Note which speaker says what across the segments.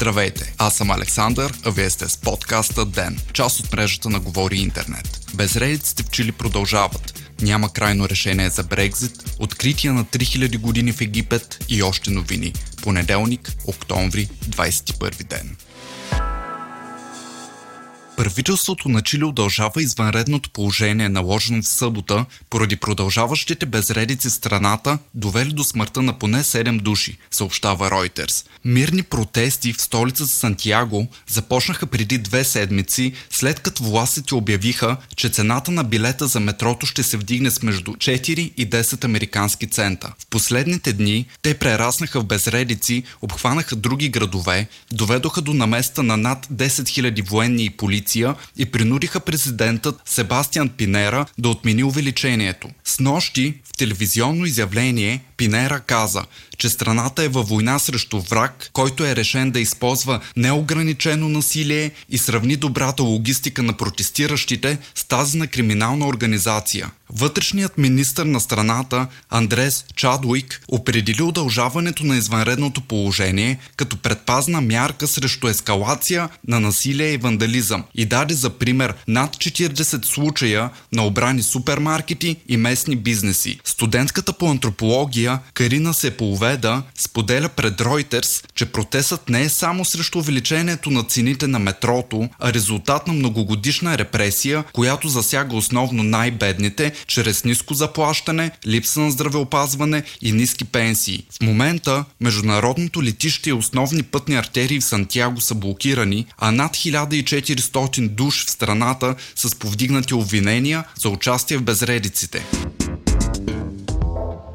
Speaker 1: Здравейте, аз съм Александър, а вие сте с подкаста ДЕН, част от мрежата на Говори Интернет. Безредиците в Чили продължават. Няма крайно решение за Брекзит, открития на 3000 години в Египет и още новини. Понеделник, октомври, 21 ден. Правителството на Чили удължава извънредното положение, наложено в събота, поради продължаващите безредици страната, довели до смъртта на поне 7 души, съобщава Reuters. Мирни протести в столица Сантьяго започнаха преди две седмици, след като властите обявиха, че цената на билета за метрото ще се вдигне с между 4 и 10 американски цента. В последните дни те прераснаха в безредици, обхванаха други градове, доведоха до наместа на над 10 000 военни и полиции полиция и принудиха президентът Себастиан Пинера да отмени увеличението. С нощи в телевизионно изявление Пинера каза, че страната е във война срещу враг, който е решен да използва неограничено насилие и сравни добрата логистика на протестиращите с тази на криминална организация. Вътрешният министр на страната Андрес Чадуик определи удължаването на извънредното положение като предпазна мярка срещу ескалация на насилие и вандализъм и даде за пример над 40 случая на обрани супермаркети и местни бизнеси. Студентката по антропология Карина Сеполоведа споделя пред Reuters, че протестът не е само срещу увеличението на цените на метрото, а резултат на многогодишна репресия, която засяга основно най-бедните, чрез ниско заплащане, липса на здравеопазване и ниски пенсии. В момента международното летище и основни пътни артерии в Сантьяго са блокирани, а над 1400 душ в страната с повдигнати обвинения за участие в безредиците.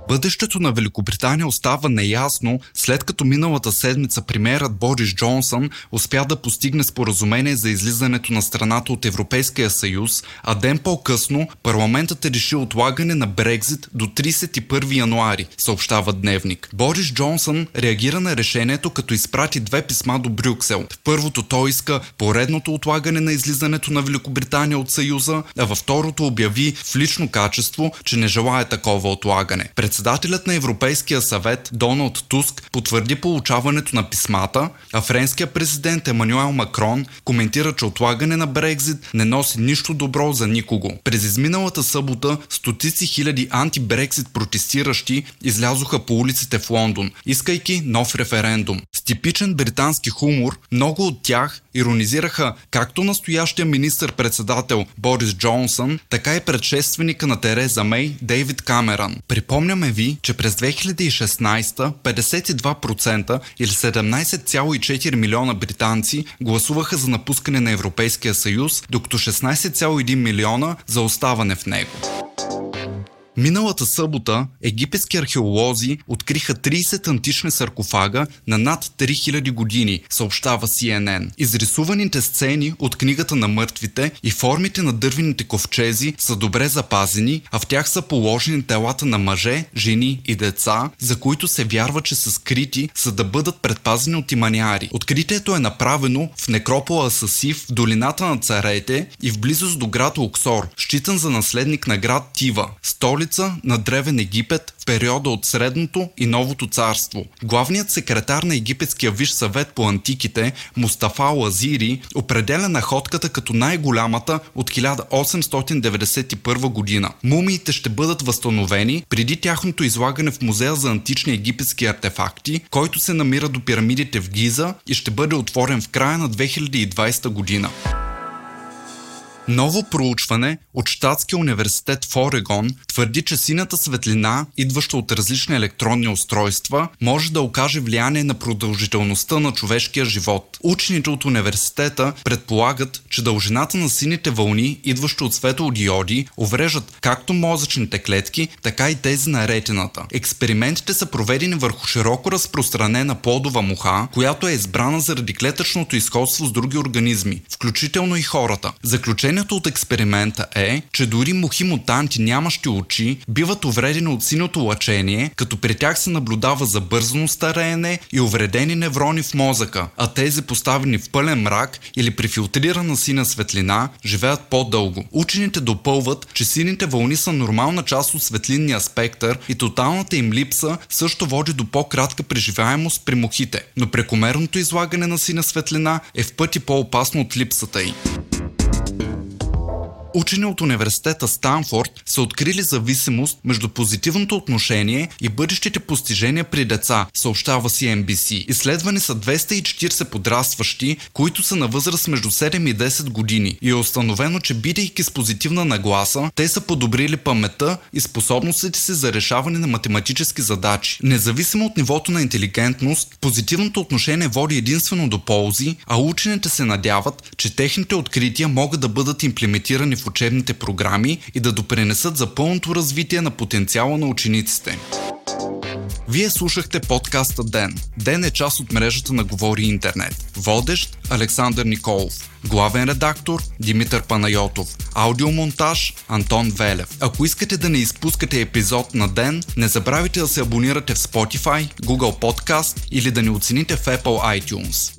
Speaker 1: Бъдещето на Великобритания остава неясно, след като миналата седмица премиерът Борис Джонсън успя да постигне споразумение за излизането на страната от Европейския съюз, а ден по-късно парламентът е решил отлагане на Брекзит до 31 януари, съобщава Дневник. Борис Джонсън реагира на решението, като изпрати две писма до Брюксел. В първото той иска поредното отлагане на излизането на Великобритания от Съюза, а във второто обяви в лично качество, че не желая такова отлагане. Председателят на Европейския съвет Доналд Туск потвърди получаването на писмата, а френският президент Емануел Макрон коментира, че отлагане на Брекзит не носи нищо добро за никого. През изминалата събота стотици хиляди антибрекзит протестиращи излязоха по улиците в Лондон, искайки нов референдум. С типичен британски хумор много от тях иронизираха както настоящия министр-председател Борис Джонсън, така и предшественика на Тереза Мей Дейвид Камеран. Припомняме Припомняме ви, че през 2016 52% или 17,4 милиона британци гласуваха за напускане на Европейския съюз, докато 16,1 милиона за оставане в него. Миналата събота египетски археолози откриха 30 антични саркофага на над 3000 години, съобщава CNN. Изрисуваните сцени от книгата на мъртвите и формите на дървените ковчези са добре запазени, а в тях са положени телата на мъже, жени и деца, за които се вярва, че са скрити, за да бъдат предпазени от иманяри. Откритието е направено в некропола Сасив в долината на царете и в близост до град Оксор, считан за наследник на град Тива, столица столица на Древен Египет в периода от Средното и Новото царство. Главният секретар на Египетския виш съвет по антиките, Мустафа Лазири, определя находката като най-голямата от 1891 година. Мумиите ще бъдат възстановени преди тяхното излагане в Музея за антични египетски артефакти, който се намира до пирамидите в Гиза и ще бъде отворен в края на 2020 година. Ново проучване от Штатския университет в Орегон твърди, че синята светлина, идваща от различни електронни устройства, може да окаже влияние на продължителността на човешкия живот. Учените от университета предполагат, че дължината на сините вълни, идващи от светлодиоди, увреждат както мозъчните клетки, така и тези на ретината. Експериментите са проведени върху широко разпространена плодова муха, която е избрана заради клетъчното изходство с други организми, включително и хората. Заключение Заключението от експеримента е, че дори мухи мутанти нямащи очи биват увредени от синото лъчение, като при тях се наблюдава забързано стареене и увредени неврони в мозъка, а тези поставени в пълен мрак или при филтрирана сина светлина живеят по-дълго. Учените допълват, че сините вълни са нормална част от светлинния спектър и тоталната им липса също води до по-кратка преживяемост при мухите, но прекомерното излагане на сина светлина е в пъти по-опасно от липсата й. Учени от университета Станфорд са открили зависимост между позитивното отношение и бъдещите постижения при деца, съобщава CNBC. Изследвани са 240 подрастващи, които са на възраст между 7 и 10 години и е установено, че бидейки с позитивна нагласа, те са подобрили паметта и способностите си за решаване на математически задачи. Независимо от нивото на интелигентност, позитивното отношение води единствено до ползи, а учените се надяват, че техните открития могат да бъдат имплементирани в учебните програми и да допренесат за пълното развитие на потенциала на учениците. Вие слушахте подкаста Ден. Ден е част от мрежата на Говори Интернет. Водещ Александър Николов. Главен редактор Димитър Панайотов. Аудиомонтаж Антон Велев. Ако искате да не изпускате епизод на ден, не забравяйте да се абонирате в Spotify, Google Podcast или да ни оцените в Apple iTunes.